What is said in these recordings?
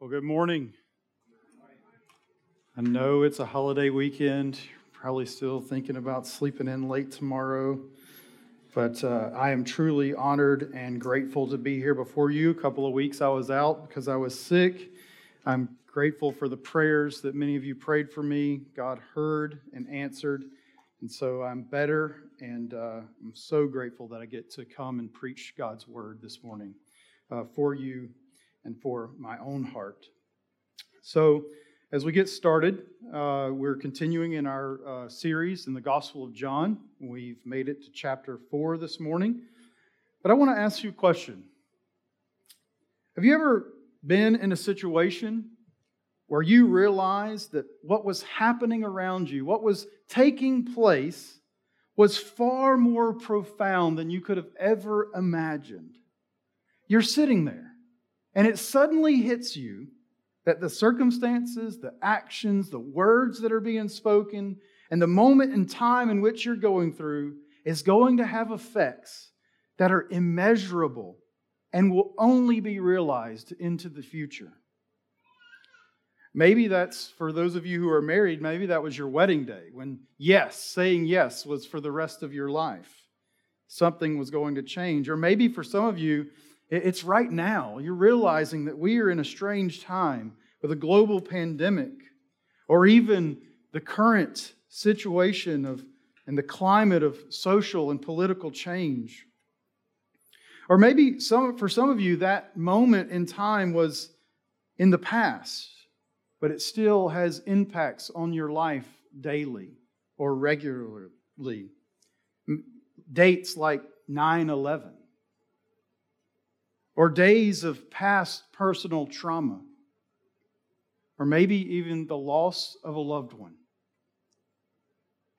Well, good morning. I know it's a holiday weekend. Probably still thinking about sleeping in late tomorrow. But uh, I am truly honored and grateful to be here before you. A couple of weeks I was out because I was sick. I'm grateful for the prayers that many of you prayed for me. God heard and answered. And so I'm better, and uh, I'm so grateful that I get to come and preach God's word this morning uh, for you and for my own heart. So, as we get started, uh, we're continuing in our uh, series in the Gospel of John. We've made it to chapter 4 this morning. But I want to ask you a question Have you ever been in a situation where you realized that what was happening around you, what was taking place, was far more profound than you could have ever imagined? You're sitting there and it suddenly hits you that the circumstances, the actions, the words that are being spoken, and the moment in time in which you're going through is going to have effects that are immeasurable and will only be realized into the future. Maybe that's for those of you who are married, maybe that was your wedding day when yes, saying yes was for the rest of your life. Something was going to change. Or maybe for some of you, it's right now. You're realizing that we are in a strange time with a global pandemic or even the current situation of and the climate of social and political change. Or maybe some, for some of you, that moment in time was in the past, but it still has impacts on your life daily or regularly. Dates like 9 11 or days of past personal trauma, or maybe even the loss of a loved one.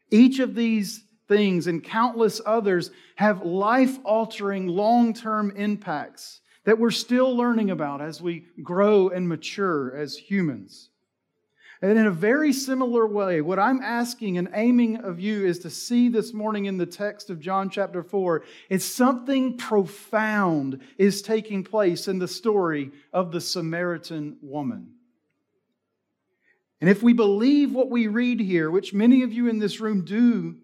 Each of these things and countless others have life altering, long term impacts that we're still learning about as we grow and mature as humans. And in a very similar way, what I'm asking and aiming of you is to see this morning in the text of John chapter 4 is something profound is taking place in the story of the Samaritan woman. And if we believe what we read here, which many of you in this room do,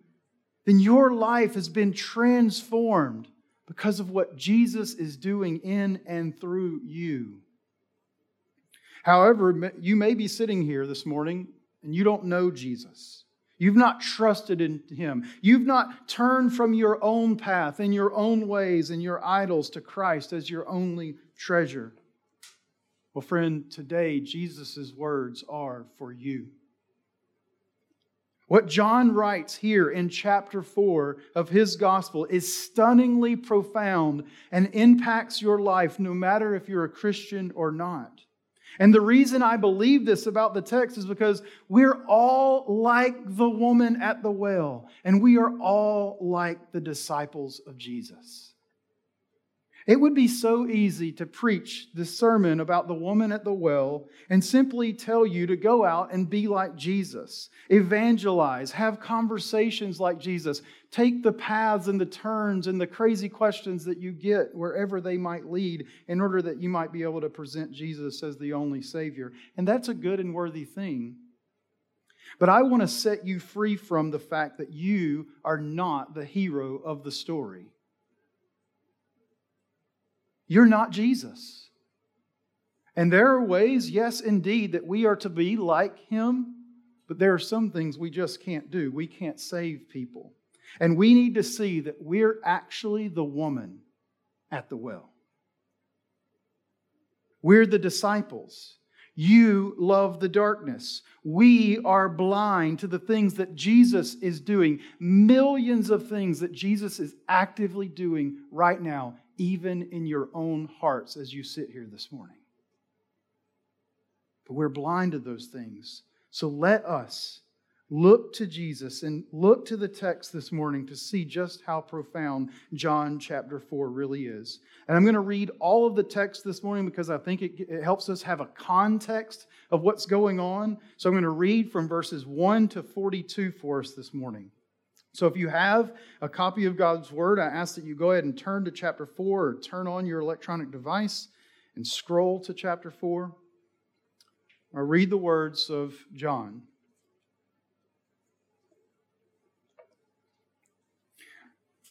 then your life has been transformed because of what Jesus is doing in and through you. However, you may be sitting here this morning and you don't know Jesus. You've not trusted in him. You've not turned from your own path and your own ways and your idols to Christ as your only treasure. Well, friend, today Jesus' words are for you. What John writes here in chapter 4 of his gospel is stunningly profound and impacts your life no matter if you're a Christian or not. And the reason I believe this about the text is because we're all like the woman at the well, and we are all like the disciples of Jesus. It would be so easy to preach this sermon about the woman at the well and simply tell you to go out and be like Jesus, evangelize, have conversations like Jesus, take the paths and the turns and the crazy questions that you get wherever they might lead in order that you might be able to present Jesus as the only Savior. And that's a good and worthy thing. But I want to set you free from the fact that you are not the hero of the story. You're not Jesus. And there are ways, yes, indeed, that we are to be like him, but there are some things we just can't do. We can't save people. And we need to see that we're actually the woman at the well. We're the disciples. You love the darkness. We are blind to the things that Jesus is doing, millions of things that Jesus is actively doing right now even in your own hearts as you sit here this morning. But we're blind to those things. So let us look to Jesus and look to the text this morning to see just how profound John chapter 4 really is. And I'm going to read all of the text this morning because I think it, it, helps us have a context of what's going on. So I'm going to read from verses 1 to 42 for us this morning. So if you have a copy of God's Word, I ask that you go ahead and turn to chapter 4 or turn on your electronic device and scroll to chapter 4. I read the words of John.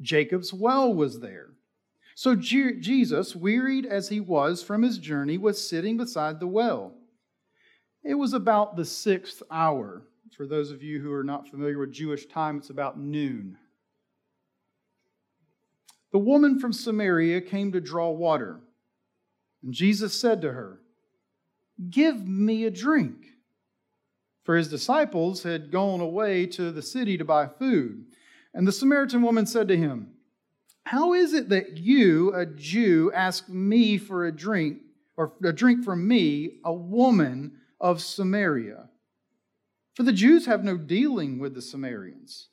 Jacob's well was there. So Jesus, wearied as he was from his journey, was sitting beside the well. It was about the sixth hour. For those of you who are not familiar with Jewish time, it's about noon. The woman from Samaria came to draw water, and Jesus said to her, Give me a drink. For his disciples had gone away to the city to buy food. And the Samaritan woman said to him, How is it that you, a Jew, ask me for a drink, or a drink from me, a woman of Samaria? For the Jews have no dealing with the Samaritans.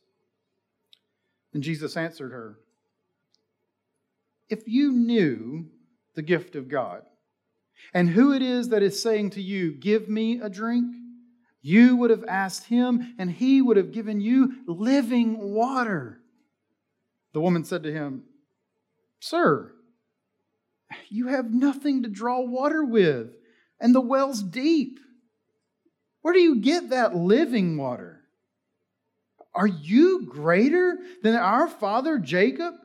And Jesus answered her, If you knew the gift of God, and who it is that is saying to you, Give me a drink, you would have asked him, and he would have given you living water. The woman said to him, Sir, you have nothing to draw water with, and the well's deep. Where do you get that living water? Are you greater than our father Jacob?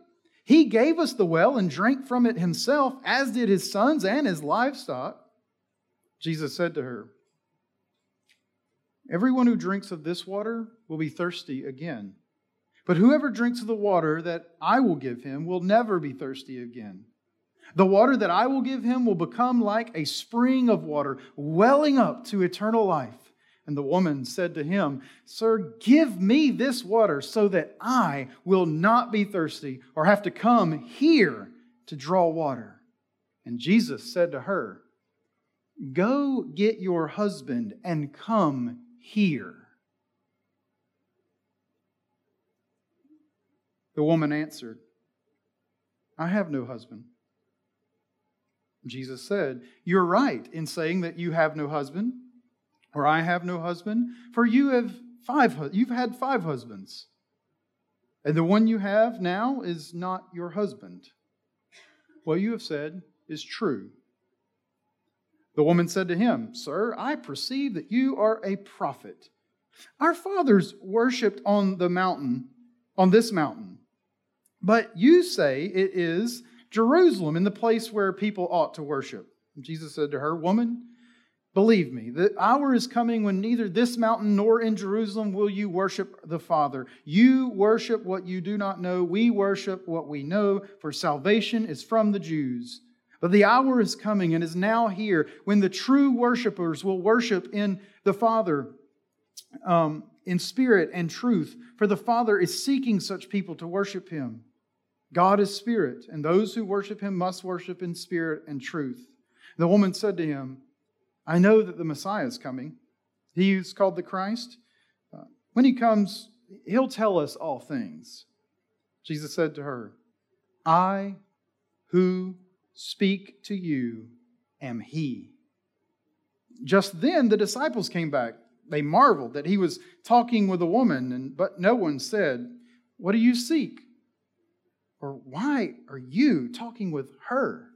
He gave us the well and drank from it himself, as did his sons and his livestock. Jesus said to her, Everyone who drinks of this water will be thirsty again. But whoever drinks of the water that I will give him will never be thirsty again. The water that I will give him will become like a spring of water welling up to eternal life. And the woman said to him, Sir, give me this water so that I will not be thirsty or have to come here to draw water. And Jesus said to her, Go get your husband and come here? The woman answered, I have no husband. Jesus said, You're right in saying that you have no husband, or I have no husband, for you have five you've had five husbands. And the one you have now is not your husband. What you have said is true. The woman said to him, Sir, I perceive that you are a prophet. Our fathers worshipped on the mountain, on this mountain. But you say it is Jerusalem in the place where people ought to worship. Jesus said to her, Woman, believe me, the hour is coming when neither this mountain nor in Jerusalem will you worship the Father. You worship what you do not know. We worship what we know, for salvation is from the Jews. But the hour is coming and is now here when the true worshipers will worship in the Father um, in spirit and truth, for the Father is seeking such people to worship Him. God is spirit, and those who worship Him must worship in spirit and truth. The woman said to him, I know that the Messiah is coming. He is called the Christ. Uh, when He comes, He'll tell us all things. Jesus said to her, I who speak to you am he. Just then the disciples came back. They marveled that he was talking with a woman, and, but no one said, What do you seek? Or why are you talking with her?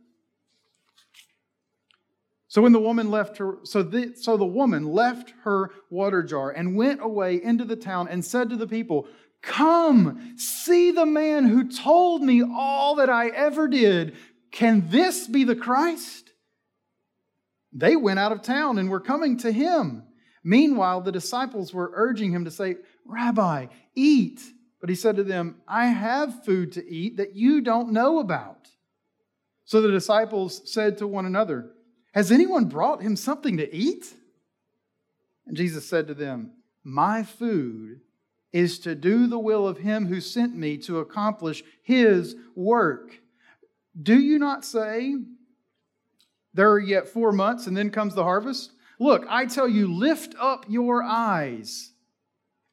So when the woman left her, so the, so the woman left her water jar and went away into the town and said to the people, Come, see the man who told me all that I ever did. Can this be the Christ? They went out of town and were coming to him. Meanwhile, the disciples were urging him to say, Rabbi, eat. But he said to them, I have food to eat that you don't know about. So the disciples said to one another, Has anyone brought him something to eat? And Jesus said to them, My food is to do the will of him who sent me to accomplish his work. Do you not say, There are yet four months, and then comes the harvest. Look, I tell you, lift up your eyes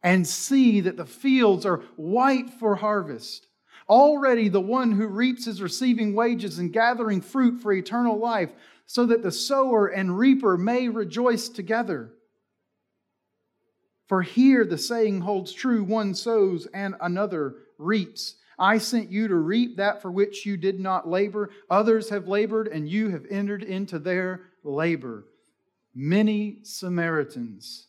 and see that the fields are white for harvest. Already the one who reaps is receiving wages and gathering fruit for eternal life, so that the sower and reaper may rejoice together. For here the saying holds true one sows and another reaps. I sent you to reap that for which you did not labor. Others have labored, and you have entered into their labor. Many Samaritans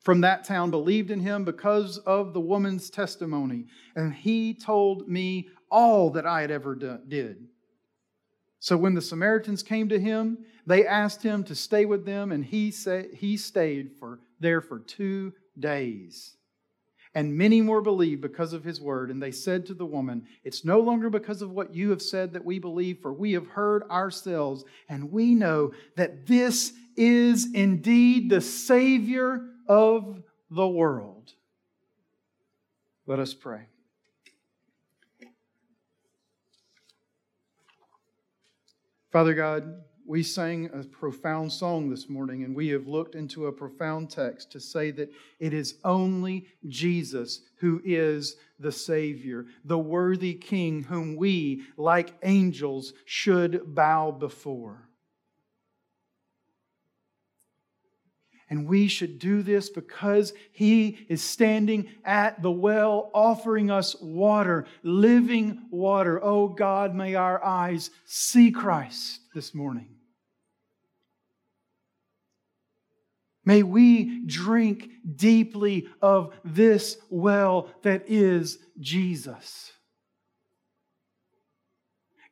from that town believed in him because of the woman's testimony, and he told me all that I had ever did. So when the Samaritans came to him, they asked him to stay with them, and he, say, he stayed for, there for two days. And many more believed because of his word. And they said to the woman, It's no longer because of what you have said that we believe, for we have heard ourselves, and we know that this is indeed the Savior of the world. Let us pray. Father God, we sang a profound song this morning, and we have looked into a profound text to say that it is only Jesus who is the Savior, the worthy King whom we, like angels, should bow before. And we should do this because He is standing at the well, offering us water, living water. Oh God, may our eyes see Christ this morning. May we drink deeply of this well that is Jesus.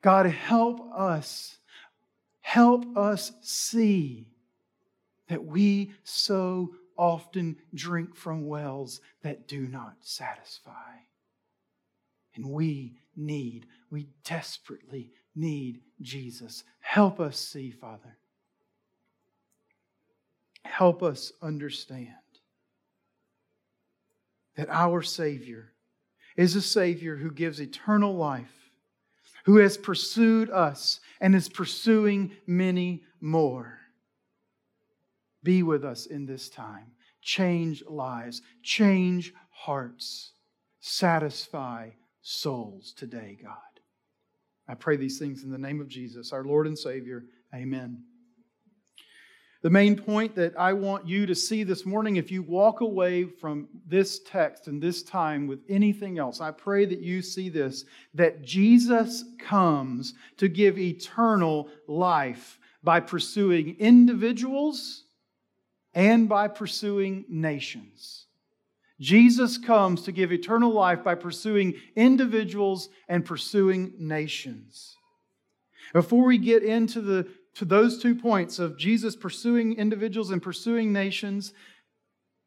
God, help us, help us see that we so often drink from wells that do not satisfy. And we need, we desperately need Jesus. Help us see, Father. Help us understand that our Savior is a Savior who gives eternal life, who has pursued us and is pursuing many more be with us in this time. Change lives, change hearts, satisfy souls today, God. I pray these things in the name of Jesus, our Lord and Savior. Amen. The main point that I want you to see this morning, if you walk away from this text and this time with anything else, I pray that you see this that Jesus comes to give eternal life by pursuing individuals and by pursuing nations. Jesus comes to give eternal life by pursuing individuals and pursuing nations. Before we get into the to those two points of Jesus pursuing individuals and pursuing nations,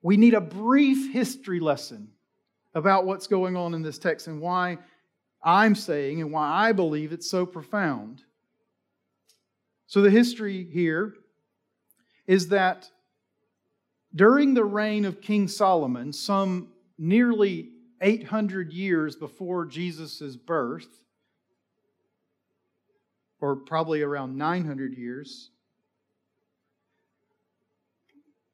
we need a brief history lesson about what's going on in this text and why I'm saying and why I believe it's so profound. So, the history here is that during the reign of King Solomon, some nearly 800 years before Jesus' birth, or probably around 900 years,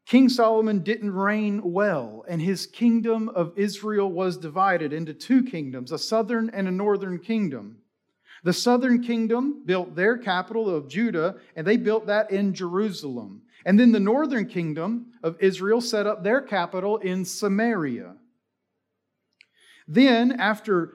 King Solomon didn't reign well, and his kingdom of Israel was divided into two kingdoms, a southern and a northern kingdom. The southern kingdom built their capital of Judah, and they built that in Jerusalem. And then the northern kingdom of Israel set up their capital in Samaria. Then, after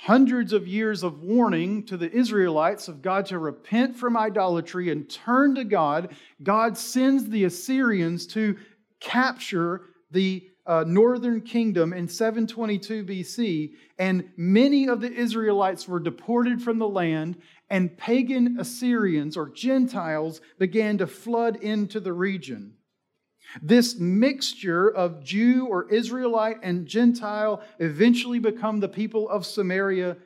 hundreds of years of warning to the Israelites of God to repent from idolatry and turn to God, God sends the Assyrians to capture the uh, northern kingdom in 722 BC, and many of the Israelites were deported from the land, and pagan Assyrians or Gentiles began to flood into the region. This mixture of Jew or Israelite and Gentile eventually become the people of Samaria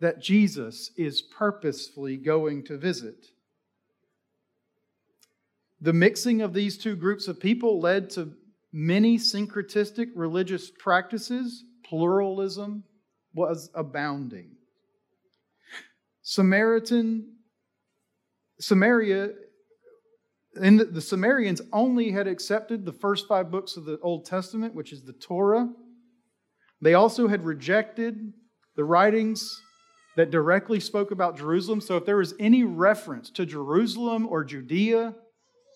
that Jesus is purposefully going to visit. The mixing of these two groups of people led to many syncretistic religious practices, pluralism was abounding. Samaritan Samaria, and the Sumerians only had accepted the first five books of the Old Testament, which is the Torah. They also had rejected the writings that directly spoke about Jerusalem. So if there was any reference to Jerusalem or Judea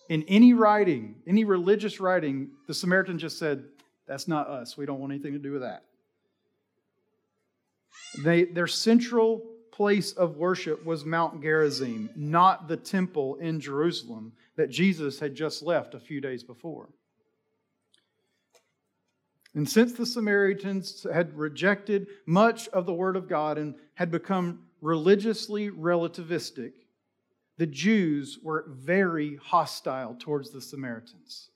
in any writing, any religious writing, the Samaritan just said, That's not us. We don't want anything to do with that. They, their central place of worship was Mount Gerizim, not the temple in Jerusalem that Jesus had just left a few days before. And since the Samaritans had rejected much of the Word of God and had become religiously relativistic, the Jews were very hostile towards the Samaritans.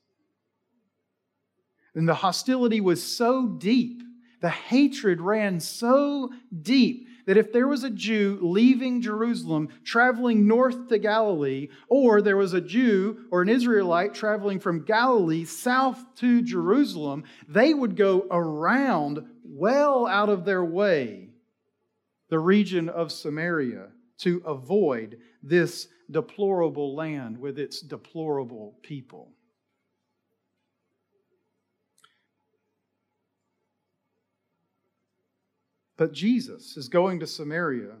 And the hostility was so deep, the hatred ran so deep that if there was a Jew leaving Jerusalem, traveling north to Galilee, or there was a Jew or an Israelite traveling from Galilee south to Jerusalem, they would go around well out of their way the region of Samaria to avoid this deplorable land with its deplorable people. But Jesus is going to Samaria.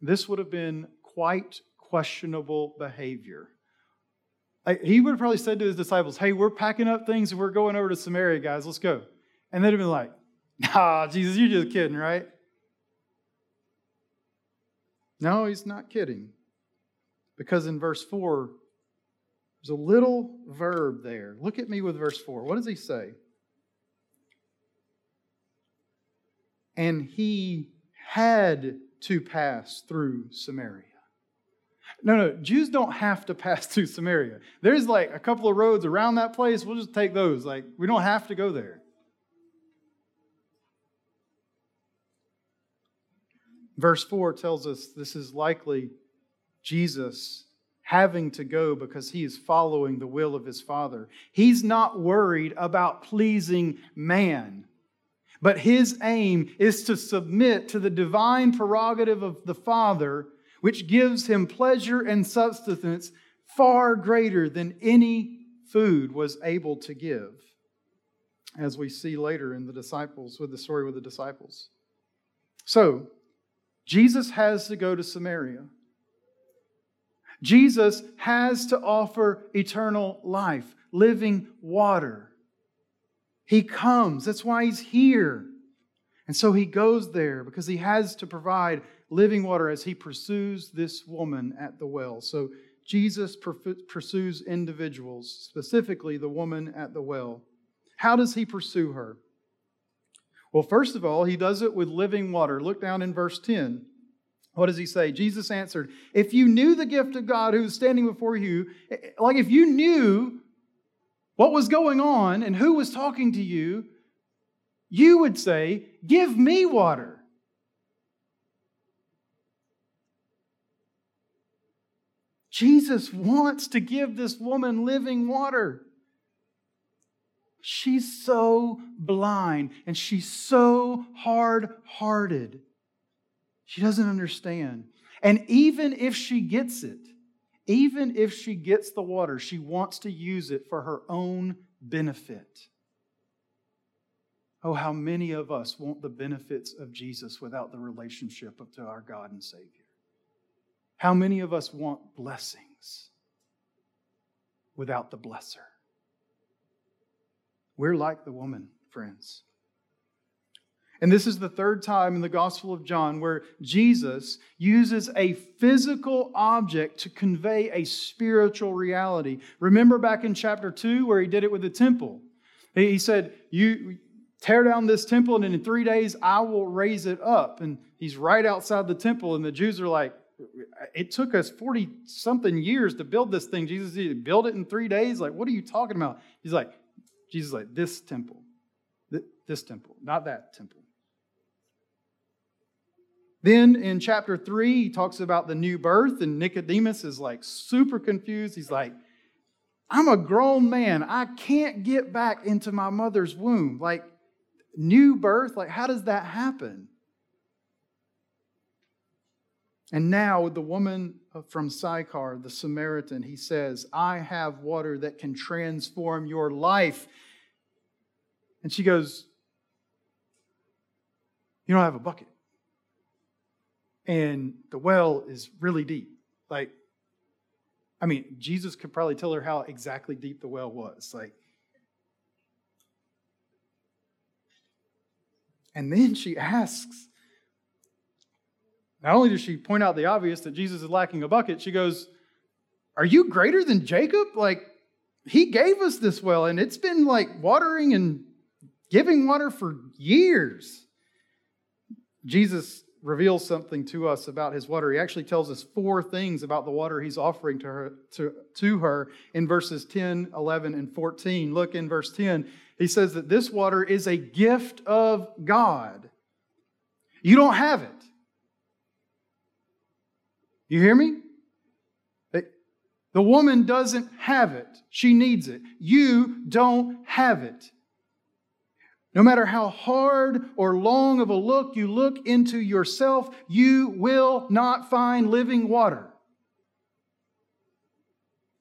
This would have been quite questionable behavior. He would have probably said to his disciples, Hey, we're packing up things and we're going over to Samaria, guys. Let's go. And they'd have been like, Nah, Jesus, you're just kidding, right? No, he's not kidding. Because in verse 4, there's a little verb there. Look at me with verse 4. What does he say? And he had to pass through Samaria. No, no, Jews don't have to pass through Samaria. There's like a couple of roads around that place. We'll just take those. Like, we don't have to go there. Verse 4 tells us this is likely Jesus having to go because he is following the will of his Father. He's not worried about pleasing man. But his aim is to submit to the divine prerogative of the Father, which gives him pleasure and substance far greater than any food was able to give, as we see later in the disciples, with the story with the disciples. So, Jesus has to go to Samaria. Jesus has to offer eternal life, living water. He comes. That's why he's here. And so he goes there because he has to provide living water as he pursues this woman at the well. So Jesus pursues individuals, specifically the woman at the well. How does he pursue her? Well, first of all, he does it with living water. Look down in verse 10. What does he say? Jesus answered, If you knew the gift of God who is standing before you, eh, like if you knew what was going on and who was talking to you, you would say, Give me water. Jesus wants to give this woman living water. She's so blind and she's so hard hearted. She doesn't understand. And even if she gets it, even if she gets the water, she wants to use it for her own benefit. Oh, how many of us want the benefits of Jesus without the relationship to our God and Savior? How many of us want blessings without the blesser? We're like the woman, friends. And this is the third time in the Gospel of John where Jesus uses a physical object to convey a spiritual reality. Remember back in chapter 2 where he did it with the temple. He said, You tear down this temple, and in three days I will raise it up. And he's right outside the temple, and the Jews are like, It took us 40 something years to build this thing. Jesus, did build it in three days? Like, what are you talking about? He's like, Jesus, like, this temple, this temple, not that temple. Then in chapter 3, he talks about the new birth, and Nicodemus is like super confused. He's like, I'm a grown man. I can't get back into my mother's womb. Like, new birth? Like, how does that happen? And now, with the woman uh, from Sychar, the Samaritan, he says, I have water that can transform your life. And she goes, You don't have a bucket. And the well is really deep. Like, I mean, Jesus could probably tell her how exactly deep the well was. Like, and then she asks, not only does she point out the obvious that Jesus is lacking a bucket, she goes, Are you greater than Jacob? Like, he gave us this well, and it's been like watering and giving water for years. Jesus reveals something to us about his water. He actually tells us four things about the water he's offering to her, to, to her in verses 10, 11, and 14. Look in verse 10. He says that this water is a gift of God. You don't have it. You hear me? The woman doesn't have it. She needs it. You don't have it. No matter how hard or long of a look you look into yourself, you will not find living water.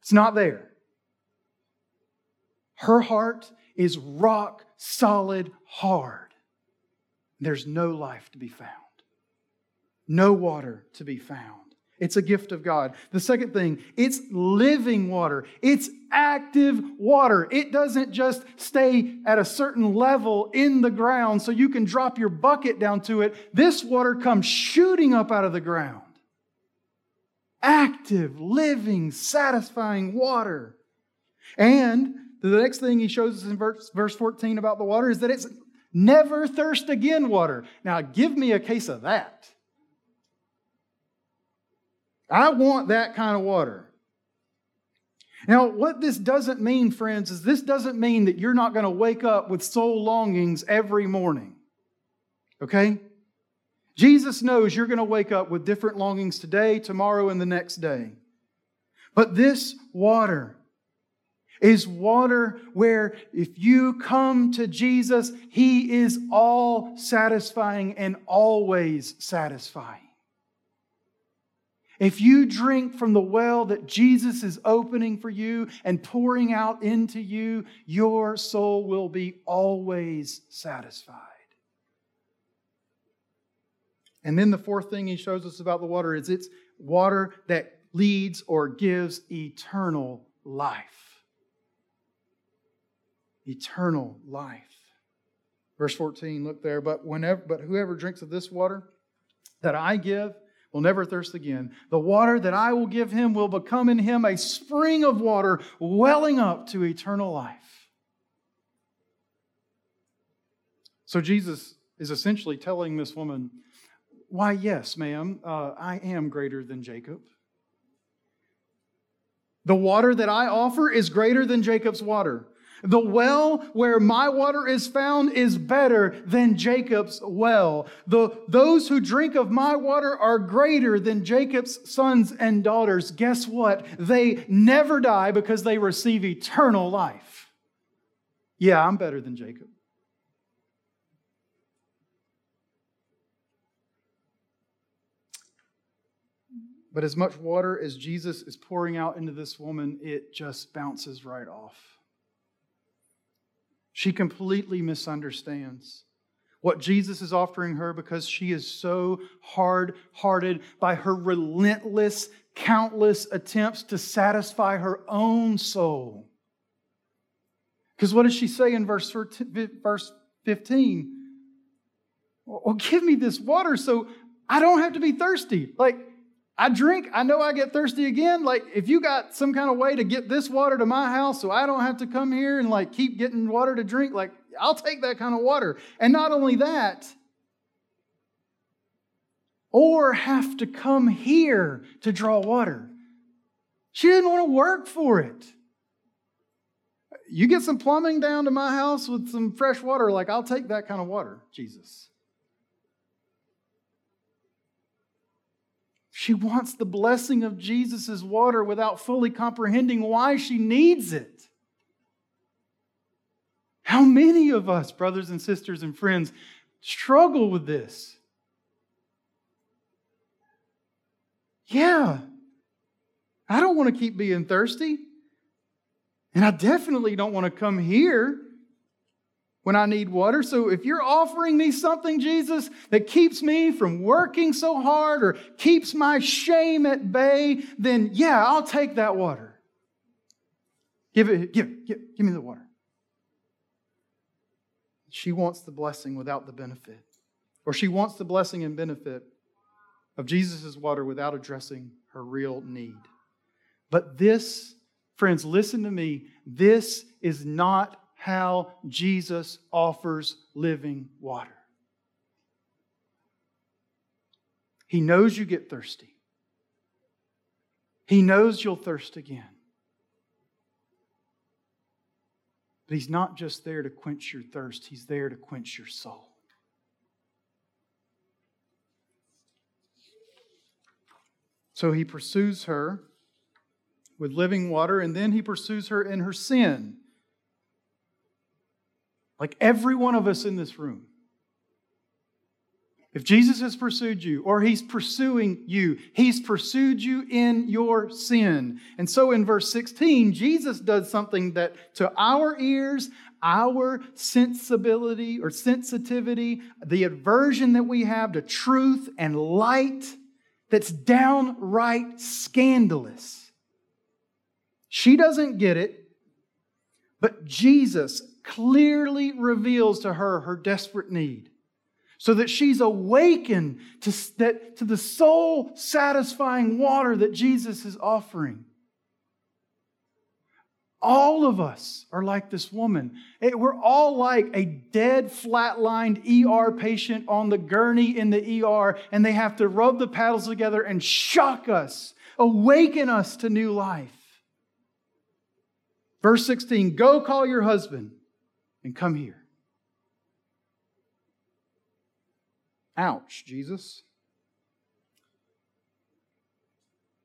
It's not there. Her heart is rock solid hard. There's no life to be found, no water to be found. It's a gift of God. The second thing, it's living water. It's active water. It doesn't just stay at a certain level in the ground so you can drop your bucket down to it. This water comes shooting up out of the ground. Active, living, satisfying water. And the next thing he shows us in verse, verse 14 about the water is that it's never thirst again water. Now, give me a case of that. I want that kind of water. Now, what this doesn't mean, friends, is this doesn't mean that you're not going to wake up with soul longings every morning. Okay? Jesus knows you're going to wake up with different longings today, tomorrow, and the next day. But this water is water where if you come to Jesus, He is all satisfying and always satisfying. If you drink from the well that Jesus is opening for you and pouring out into you, your soul will be always satisfied. And then the fourth thing he shows us about the water is it's water that leads or gives eternal life. Eternal life. Verse 14, look there, but whenever but whoever drinks of this water that I give will never thirst again. The water that I will give him will become in him a spring of water welling up to eternal life. So Jesus is essentially telling this woman, Why, yes, ma'am, uh, I am greater than Jacob. The water that I offer is greater than Jacob's water. The well where my water is found is better than Jacob's well. The, those who drink of my water are greater than Jacob's sons and daughters. Guess what? They never die because they receive eternal life. Yeah, I'm better than Jacob. But as much water as Jesus is pouring out into this woman, it just bounces right off. She completely misunderstands what Jesus is offering her because she is so hard hearted by her relentless, countless attempts to satisfy her own soul. Because what does she say in verse 15? Well, give me this water so I don't have to be thirsty. Like, I drink, I know I get thirsty again. Like, if you got some kind of way to get this water to my house so I don't have to come here and like keep getting water to drink, like, I'll take that kind of water. And not only that, or have to come here to draw water. She didn't want to work for it. You get some plumbing down to my house with some fresh water, like, I'll take that kind of water, Jesus. She wants the blessing of Jesus' water without fully comprehending why she needs it. How many of us, brothers and sisters and friends, struggle with this? Yeah, I don't want to keep being thirsty. And I definitely don't want to come here when I need water. So if you're offering me something, Jesus, that keeps me from working so hard or keeps my shame at bay, then yeah, I'll take that water. Give it, give, give, give me the water. She wants the blessing without the benefit. Or she wants the blessing and benefit of Jesus' water without addressing her real need. But this, friends, listen to me, this is not how Jesus offers living water. He knows you get thirsty. He knows you'll thirst again. But He's not just there to quench your thirst, He's there to quench your soul. So He pursues her with living water, and then He pursues her in her sin. Like every one of us in this room. If Jesus has pursued you, or he's pursuing you, he's pursued you in your sin. And so in verse 16, Jesus does something that to our ears, our sensibility or sensitivity, the aversion that we have to truth and light, that's downright scandalous. She doesn't get it, but Jesus clearly reveals to her her desperate need so that she's awakened to, that, to the soul satisfying water that Jesus is offering. All of us are like this woman. We're all like a dead, flatlined ER patient on the gurney in the ER, and they have to rub the paddles together and shock us, awaken us to new life. Verse 16 Go call your husband and come here. Ouch, Jesus.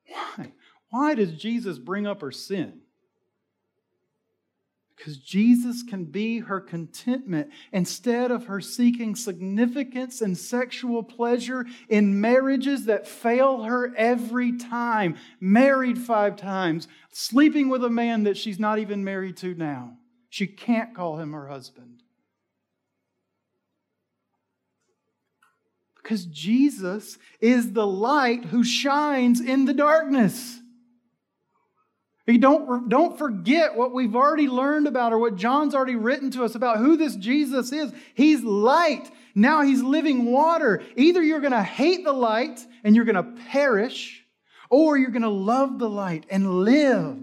Why? Why does Jesus bring up her sin? Because Jesus can be her contentment instead of her seeking significance and sexual pleasure in marriages that fail her every time. Married five times, sleeping with a man that she's not even married to now. She can't call him her husband. Because Jesus is the light who shines in the darkness. You don't, don't forget what we've already learned about or what John's already written to us about who this Jesus is. He's light. Now he's living water. Either you're going to hate the light and you're going to perish, or you're going to love the light and live.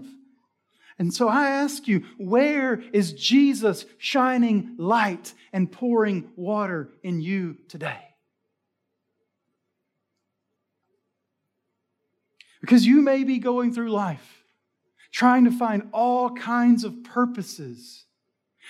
And so I ask you, where is Jesus shining light and pouring water in you today? Because you may be going through life trying to find all kinds of purposes.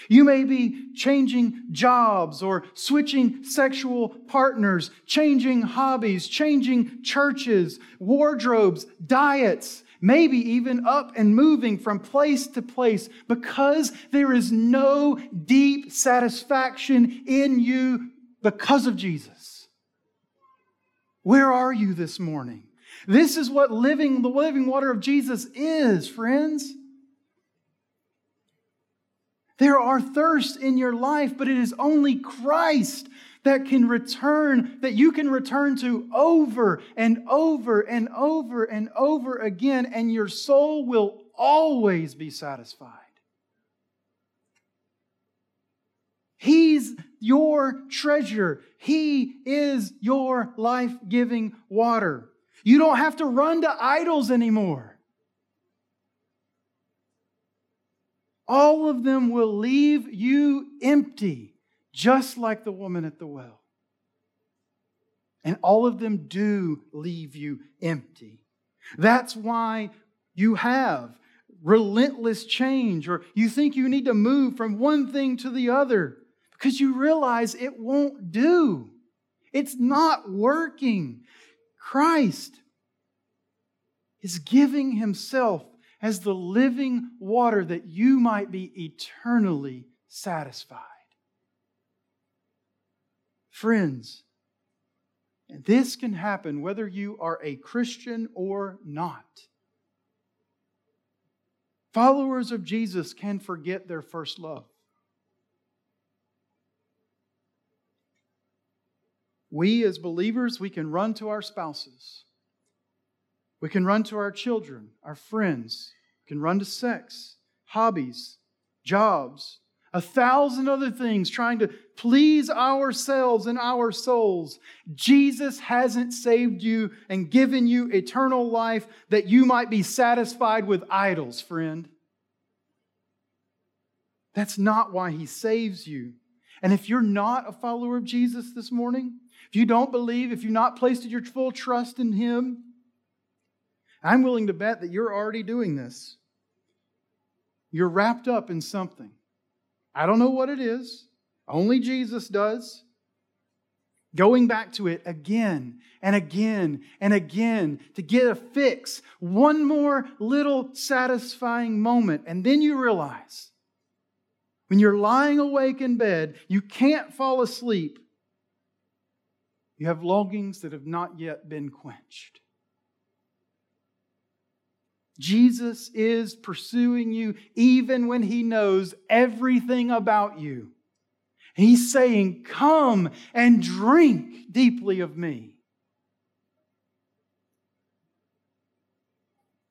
You may be changing jobs or switching sexual partners, changing hobbies, changing churches, wardrobes, diets, maybe even up and moving from place to place because there is no deep satisfaction in you because of Jesus. Where are you this morning? This is what living, the living water of Jesus is, friends. There are thirsts in your life, but it is only Christ that can return, that you can return to over and over and over and over again, and your soul will always be satisfied. He's your treasure. He is your life giving water. You don't have to run to idols anymore. All of them will leave you empty, just like the woman at the well. And all of them do leave you empty. That's why you have relentless change, or you think you need to move from one thing to the other because you realize it won't do. It's not working. Christ is giving himself as the living water that you might be eternally satisfied. Friends, And this can happen whether you are a Christian or not. Followers of Jesus can forget their first love. We, as believers, we can run to our spouses. We can run to our children, our friends. We can run to sex, hobbies, jobs, a thousand other things trying to please ourselves and our souls. Jesus hasn't saved you and given you eternal life that you might be satisfied with idols, friend. That's not why he saves you. And if you're not a follower of Jesus this morning, if you don't believe, if you've not placed your full trust in him, I'm willing to bet that you're already doing this. You're wrapped up in something. I don't know what it is, only Jesus does. Going back to it again and again and again to get a fix, one more little satisfying moment. And then you realize when you're lying awake in bed, you can't fall asleep. You have longings that have not yet been quenched. Jesus is pursuing you even when he knows everything about you. He's saying, Come and drink deeply of me.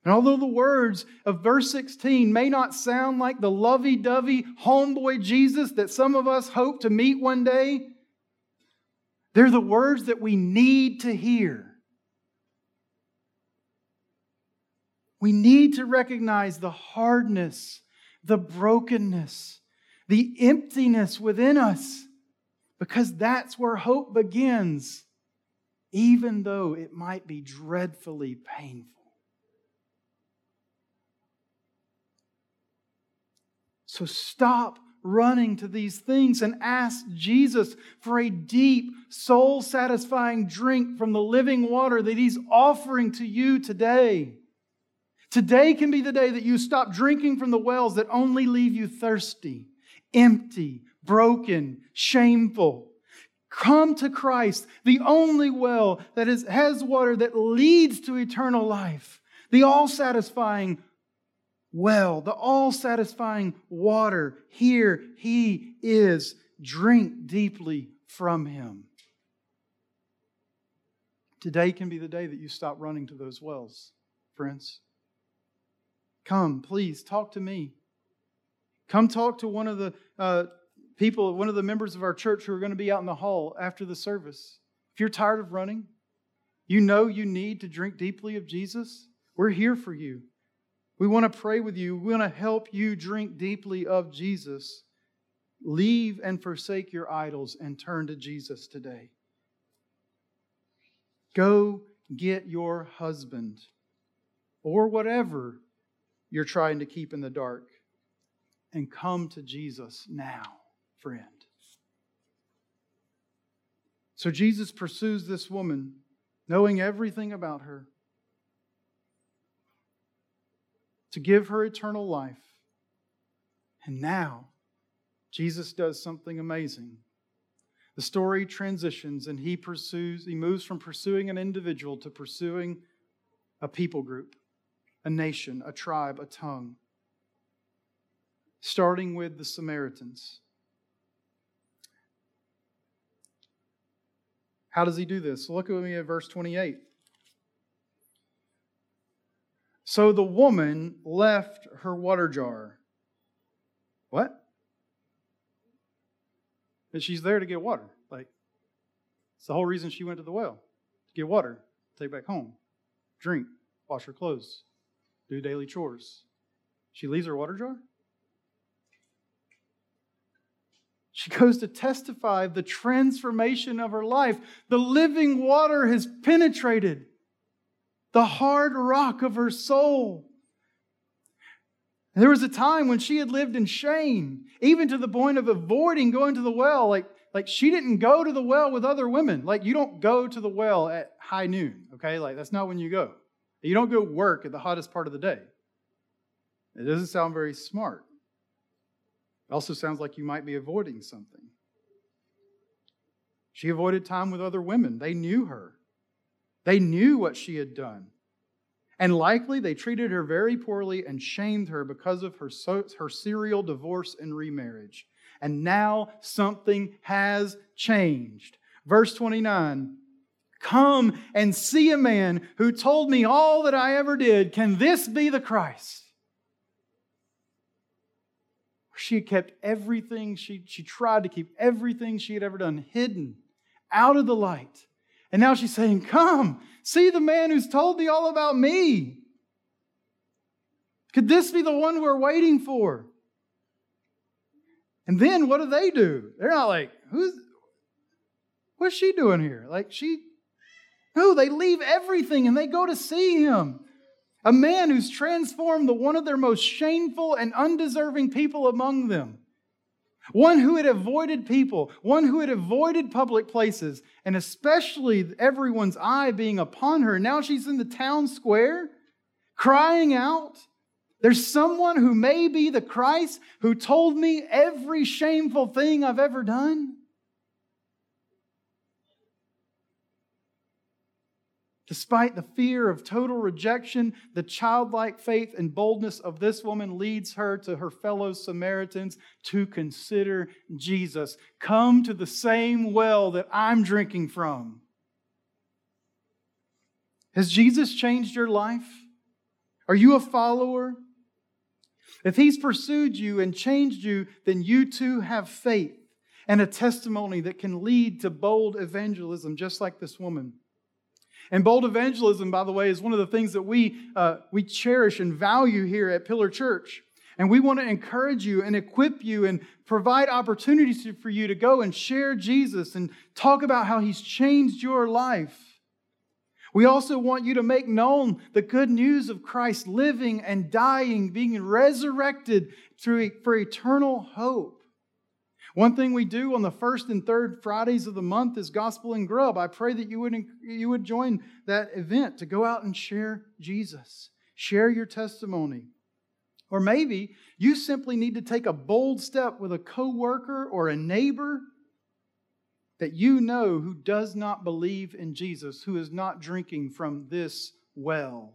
And although the words of verse 16 may not sound like the lovey dovey homeboy Jesus that some of us hope to meet one day, they're the words that we need to hear. We need to recognize the hardness, the brokenness, the emptiness within us, because that's where hope begins, even though it might be dreadfully painful. So stop running to these things and ask Jesus for a deep, soul satisfying drink from the living water that He's offering to you today. Today can be the day that you stop drinking from the wells that only leave you thirsty, empty, broken, shameful. Come to Christ, the only well that is, has water that leads to eternal life, the all satisfying well, the all satisfying water. Here He is. Drink deeply from Him. Today can be the day that you stop running to those wells, friends. Come, please, talk to me. Come talk to one of the uh, people, one of the members of our church who are going to be out in the hall after the service. If you're tired of running, you know you need to drink deeply of Jesus, we're here for you. We want to pray with you. We want to help you drink deeply of Jesus. Leave and forsake your idols and turn to Jesus today. Go get your husband or whatever you're trying to keep in the dark. And come to Jesus now, friend. So Jesus pursues this woman, knowing everything about her, to give her eternal life. And now, Jesus does something amazing. The story transitions and he pursues, he moves from pursuing an individual to pursuing a people group a nation, a tribe, a tongue, starting with the Samaritans. How does he do this? Look at me at verse 28. So the woman left her water jar. What? And she's there to get water. Like, it's the whole reason she went to the well to get water, take back home, drink, wash her clothes do daily chores. She leaves her water jar. She goes to testify the transformation of her life. The living water has penetrated the hard rock of her soul. There was a time when she had lived in shame, even to the point of avoiding going to the well. Like, like she didn't go to the well with other women. Like you don't go to the well at high noon, okay? Like that's not when you go. You don't go work at the hottest part of the day. It doesn't sound very smart. It also sounds like you might be avoiding something. She avoided time with other women. They knew her, they knew what she had done. And likely they treated her very poorly and shamed her because of her, so, her serial divorce and remarriage. And now something has changed. Verse 29 Come and see a man who told me all that I ever did. Can this be the Christ? She had kept everything, she, she tried to keep everything she had ever done hidden, out of the light. And now she's saying, Come, see the man who's told me all about me. Could this be the one we're waiting for? And then what do they do? They're not like, Who's what's she doing here? Like she no, they leave everything and they go to see him. A man who's transformed the one of their most shameful and undeserving people among them. One who had avoided people, one who had avoided public places, and especially everyone's eye being upon her. Now she's in the town square crying out. There's someone who may be the Christ who told me every shameful thing I've ever done. Despite the fear of total rejection, the childlike faith and boldness of this woman leads her to her fellow Samaritans to consider Jesus. Come to the same well that I'm drinking from. Has Jesus changed your life? Are you a follower? If he's pursued you and changed you, then you too have faith and a testimony that can lead to bold evangelism, just like this woman. And bold evangelism, by the way, is one of the things that we, uh, we cherish and value here at Pillar Church. And we want to encourage you and equip you and provide opportunities for you to go and share Jesus and talk about how he's changed your life. We also want you to make known the good news of Christ living and dying, being resurrected through, for eternal hope. One thing we do on the first and third Fridays of the month is Gospel and Grub. I pray that you would, you would join that event to go out and share Jesus, share your testimony. Or maybe you simply need to take a bold step with a coworker or a neighbor that you know who does not believe in Jesus, who is not drinking from this well,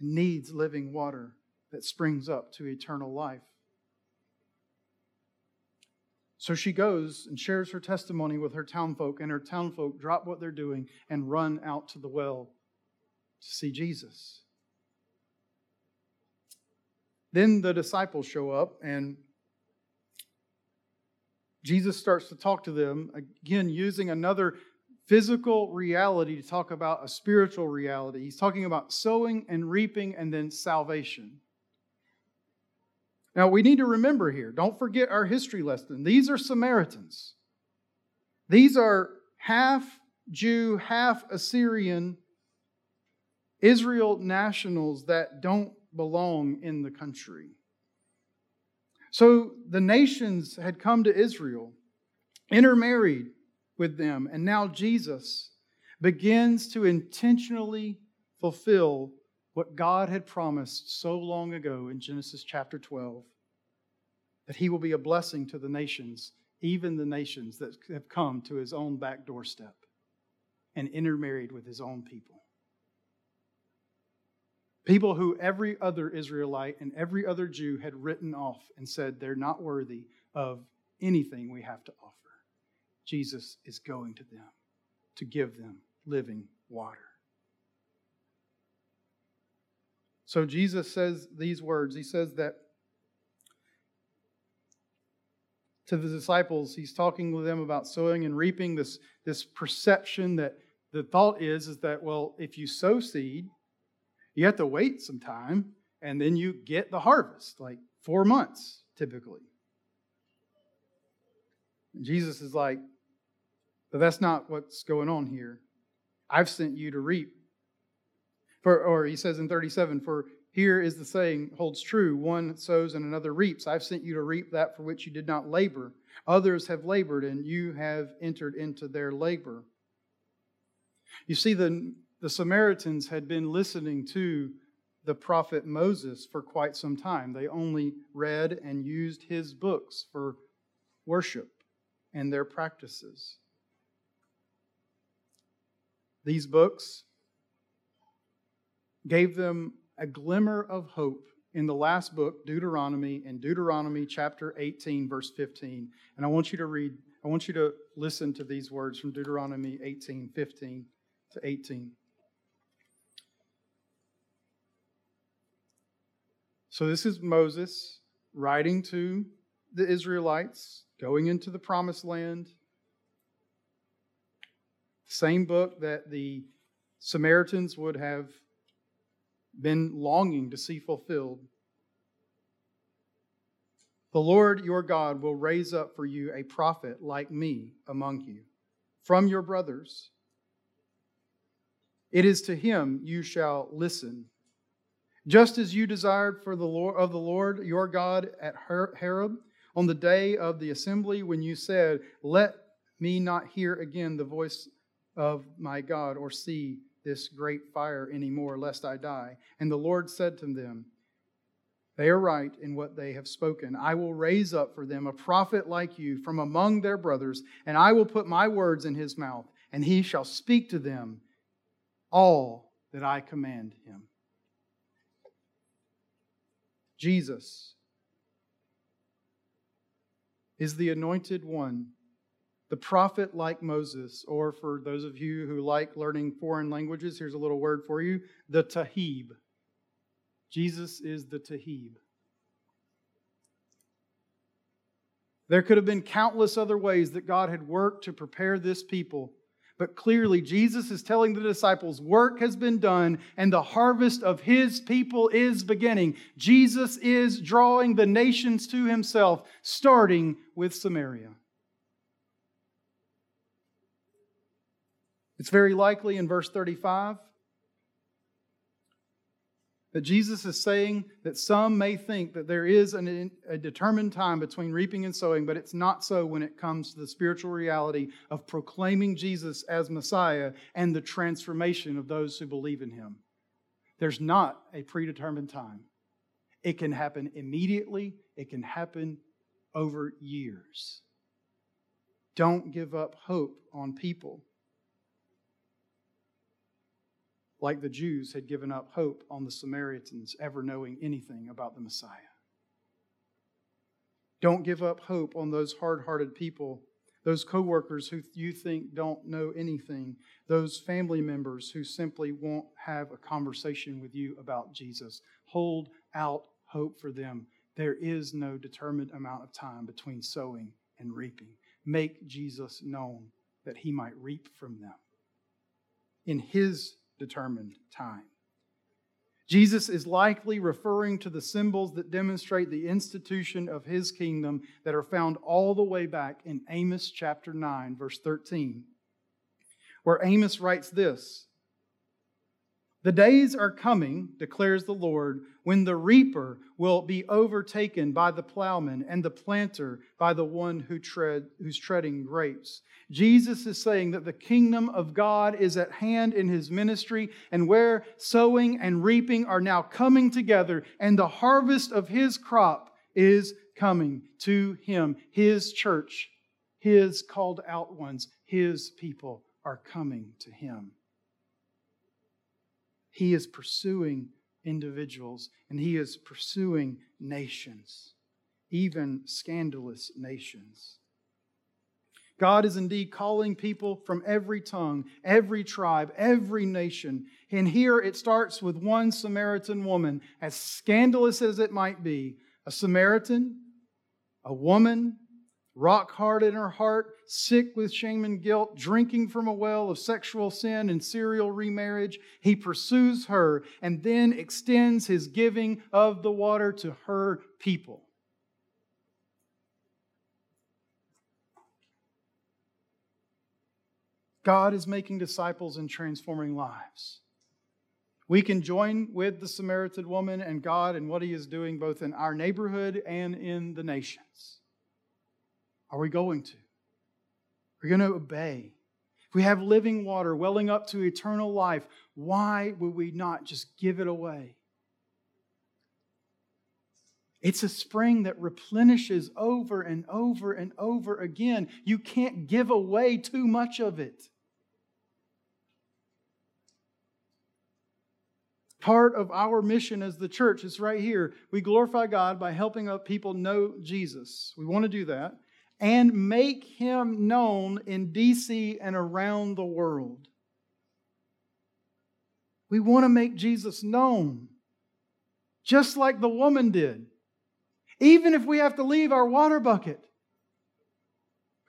and needs living water that springs up to eternal life. So she goes and shares her testimony with her townfolk, and her townfolk drop what they're doing and run out to the well to see Jesus. Then the disciples show up, and Jesus starts to talk to them, again, using another physical reality to talk about a spiritual reality. He's talking about sowing and reaping and then salvation. Now, we need to remember here, don't forget our history lesson. These are Samaritans. These are half Jew, half Assyrian Israel nationals that don't belong in the country. So the nations had come to Israel, intermarried with them, and now Jesus begins to intentionally fulfill what God had promised so long ago in Genesis chapter 12 that he will be a blessing to the nations, even the nations that have come to his own back doorstep and intermarried with his own people. People who every other Israelite and every other Jew had written off and said they're not worthy of anything we have to offer. Jesus is going to them to give them living water. So Jesus says these words. He says that to the disciples, he's talking with them about sowing and reaping, this, this perception that the thought is, is that, well, if you sow seed, you have to wait some time and then you get the harvest, like four months typically. And Jesus is like, but that's not what's going on here. I've sent you to reap for, or he says in 37, for here is the saying holds true one sows and another reaps. I've sent you to reap that for which you did not labor. Others have labored, and you have entered into their labor. You see, the, the Samaritans had been listening to the prophet Moses for quite some time. They only read and used his books for worship. and their practices. These books gave them a glimmer of hope in the last book, Deuteronomy, in Deuteronomy chapter 18, verse 15. And I want you to read, I want you to listen to these words from Deuteronomy 18, 15 to 18. So this is Moses writing to the Israelites, going into the promised land. Same book that the Samaritans would have been longing to see fulfilled. The Lord your God will raise up for you a prophet like me among you, from your brothers. It is to him you shall listen. Just as you desired for the Lord of the Lord your God at Horeb on the day of the assembly when you said, "Let me not hear again the voice of my God or see this great fire anymore, lest I die. And the Lord said to them, They are right in what they have spoken. I will raise up for them a prophet like you from among their brothers, and I will put my words in his mouth, and he shall speak to them all that I command him. Jesus is the anointed one the prophet like Moses, or for those of you who like learning foreign languages, here's a little word for you the Taheb. Jesus is the Taheb. There could have been countless other ways that God had worked to prepare this people. But clearly, Jesus is telling the disciples, work has been done and the harvest of his people is beginning. Jesus is drawing the nations to himself, starting with Samaria. It's very likely in verse 35 that Jesus is saying that some may think that there is an, a determined time between reaping and sowing, but it's not so when it comes to the spiritual reality of proclaiming Jesus as Messiah and the transformation of those who believe in him. There's not a predetermined time. It can happen immediately, it can happen over years. Don't give up hope on people like the Jews had given up hope on the Samaritans ever knowing anything about the Messiah. Don't give up hope on those hard hearted people, those coworkers who you think don't know anything, those family members who simply won't have a conversation with you about Jesus. Hold out hope for them. There is no determined amount of time between sowing and reaping. Make Jesus known that he might reap from them. In his determined time. Jesus is likely referring to the symbols that demonstrate the institution of his kingdom that are found all the way back in Amos chapter 9, verse 13, where Amos writes this the days are coming, declares the Lord, when the reaper will be overtaken by the plowman and the planter by the one who tread, who's treading grapes. Jesus is saying that the kingdom of God is at hand in his ministry, and where sowing and reaping are now coming together, and the harvest of his crop is coming to him. His church, his called out ones, his people are coming to him. He is pursuing individuals and he is pursuing nations, even scandalous nations. God is indeed calling people from every tongue, every tribe, every nation. And here it starts with one Samaritan woman, as scandalous as it might be. A Samaritan, a woman rock hard in her heart, sick with shame and guilt, drinking from a well of sexual sin and serial remarriage. He pursues her and then extends his giving of the water to her people. God is making disciples and transforming lives. We can join with the Samaritan woman and God and what He is doing both in our neighborhood and in the nations. Are we going to? We're going to obey. If we have living water welling up to eternal life, why would we not just give it away? It's a spring that replenishes over and over and over again. You can't give away too much of it. Part of our mission as the church is right here. We glorify God by helping people know Jesus. We want to do that and make him known in DC and around the world. We want to make Jesus known, just like the woman did even if we have to leave our water bucket.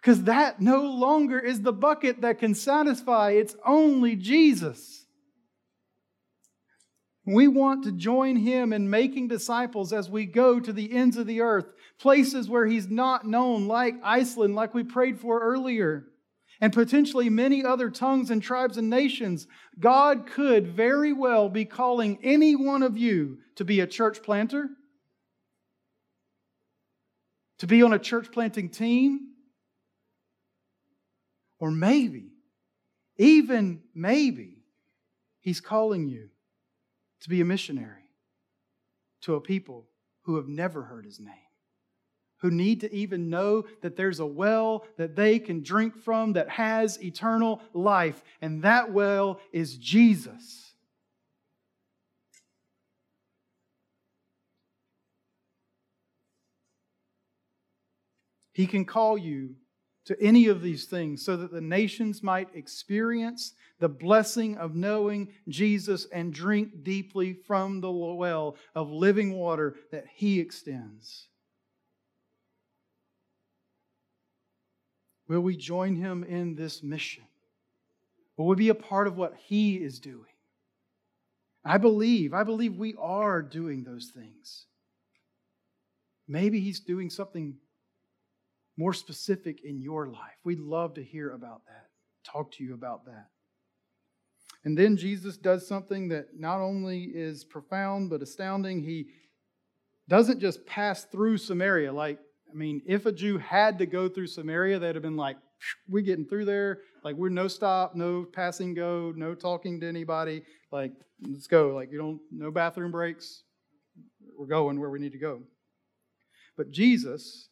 Because that no longer is the bucket that can satisfy, it's only Jesus. We want to join him in making disciples as we go to the ends of the earth, places where he's not known, like Iceland, like we prayed for earlier, and potentially many other tongues and tribes and nations. God could very well be calling any one of you to be a church planter to be on a church planting team, or maybe, even maybe, He's calling you to be a missionary to a people who have never heard His name, who need to even know that there's a well that they can drink from that has eternal life, and that well is Jesus. He can call you to any of these things so that the nations might experience the blessing of knowing Jesus and drink deeply from the well of living water that He extends. Will we join Him in this mission? Will we be a part of what He is doing? I believe, I believe we are doing those things. Maybe He's doing something more specific in your life. We'd love to hear about that, talk to you about that. And then Jesus does something that not only is profound but astounding. He doesn't just pass through Samaria. Like, I mean, if a Jew had to go through Samaria, they'd have been like, we're getting through there. Like, we're no stop, no passing go, no talking to anybody. Like, let's go. Like, you don't, no bathroom breaks. We're going where we need to go. But Jesus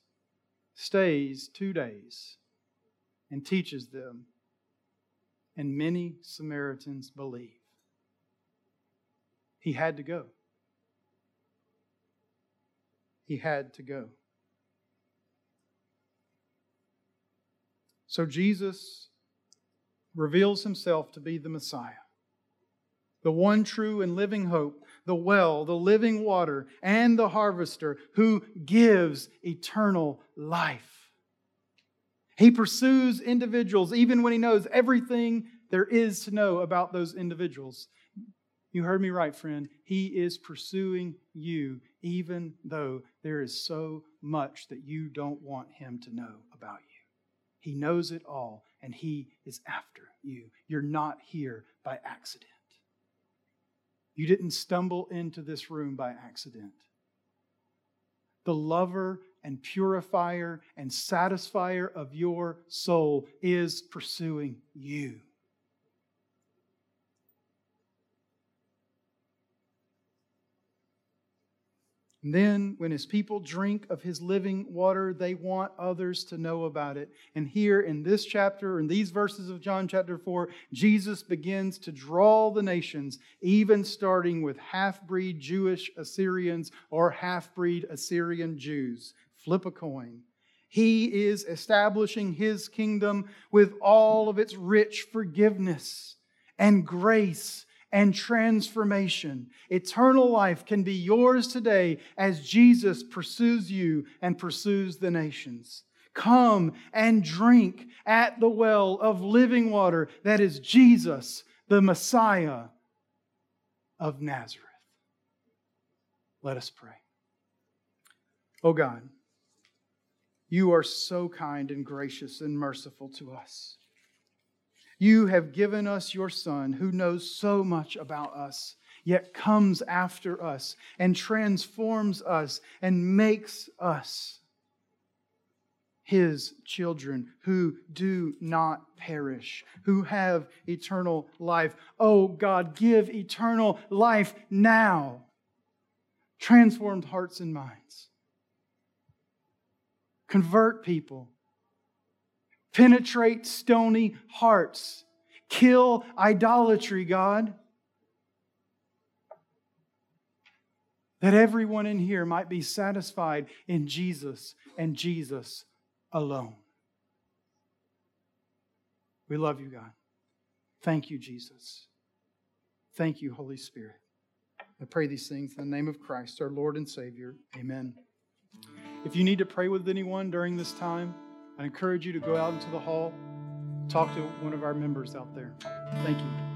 stays two days and teaches them, and many Samaritans believe. He had to go. He had to go. So Jesus reveals himself to be the Messiah, the one true and living hope the well, the living water, and the harvester who gives eternal life. He pursues individuals even when he knows everything there is to know about those individuals. You heard me right, friend. He is pursuing you even though there is so much that you don't want him to know about you. He knows it all and he is after you. You're not here by accident. You didn't stumble into this room by accident. The lover and purifier and satisfier of your soul is pursuing you. And then, when his people drink of his living water, they want others to know about it. And here in this chapter, in these verses of John chapter 4, Jesus begins to draw the nations, even starting with half breed Jewish Assyrians or half breed Assyrian Jews. Flip a coin. He is establishing his kingdom with all of its rich forgiveness and grace and transformation. Eternal life can be yours today as Jesus pursues you and pursues the nations. Come and drink at the well of living water that is Jesus, the Messiah of Nazareth. Let us pray. Oh God, you are so kind and gracious and merciful to us. You have given us your Son who knows so much about us, yet comes after us and transforms us and makes us his children who do not perish, who have eternal life. Oh God, give eternal life now transformed hearts and minds. Convert people, penetrate stony hearts, kill idolatry, God. That everyone in here might be satisfied in Jesus and Jesus alone. We love you, God. Thank you, Jesus. Thank you, Holy Spirit. I pray these things in the name of Christ, our Lord and Savior. Amen. If you need to pray with anyone during this time, I encourage you to go out into the hall, talk to one of our members out there. Thank you.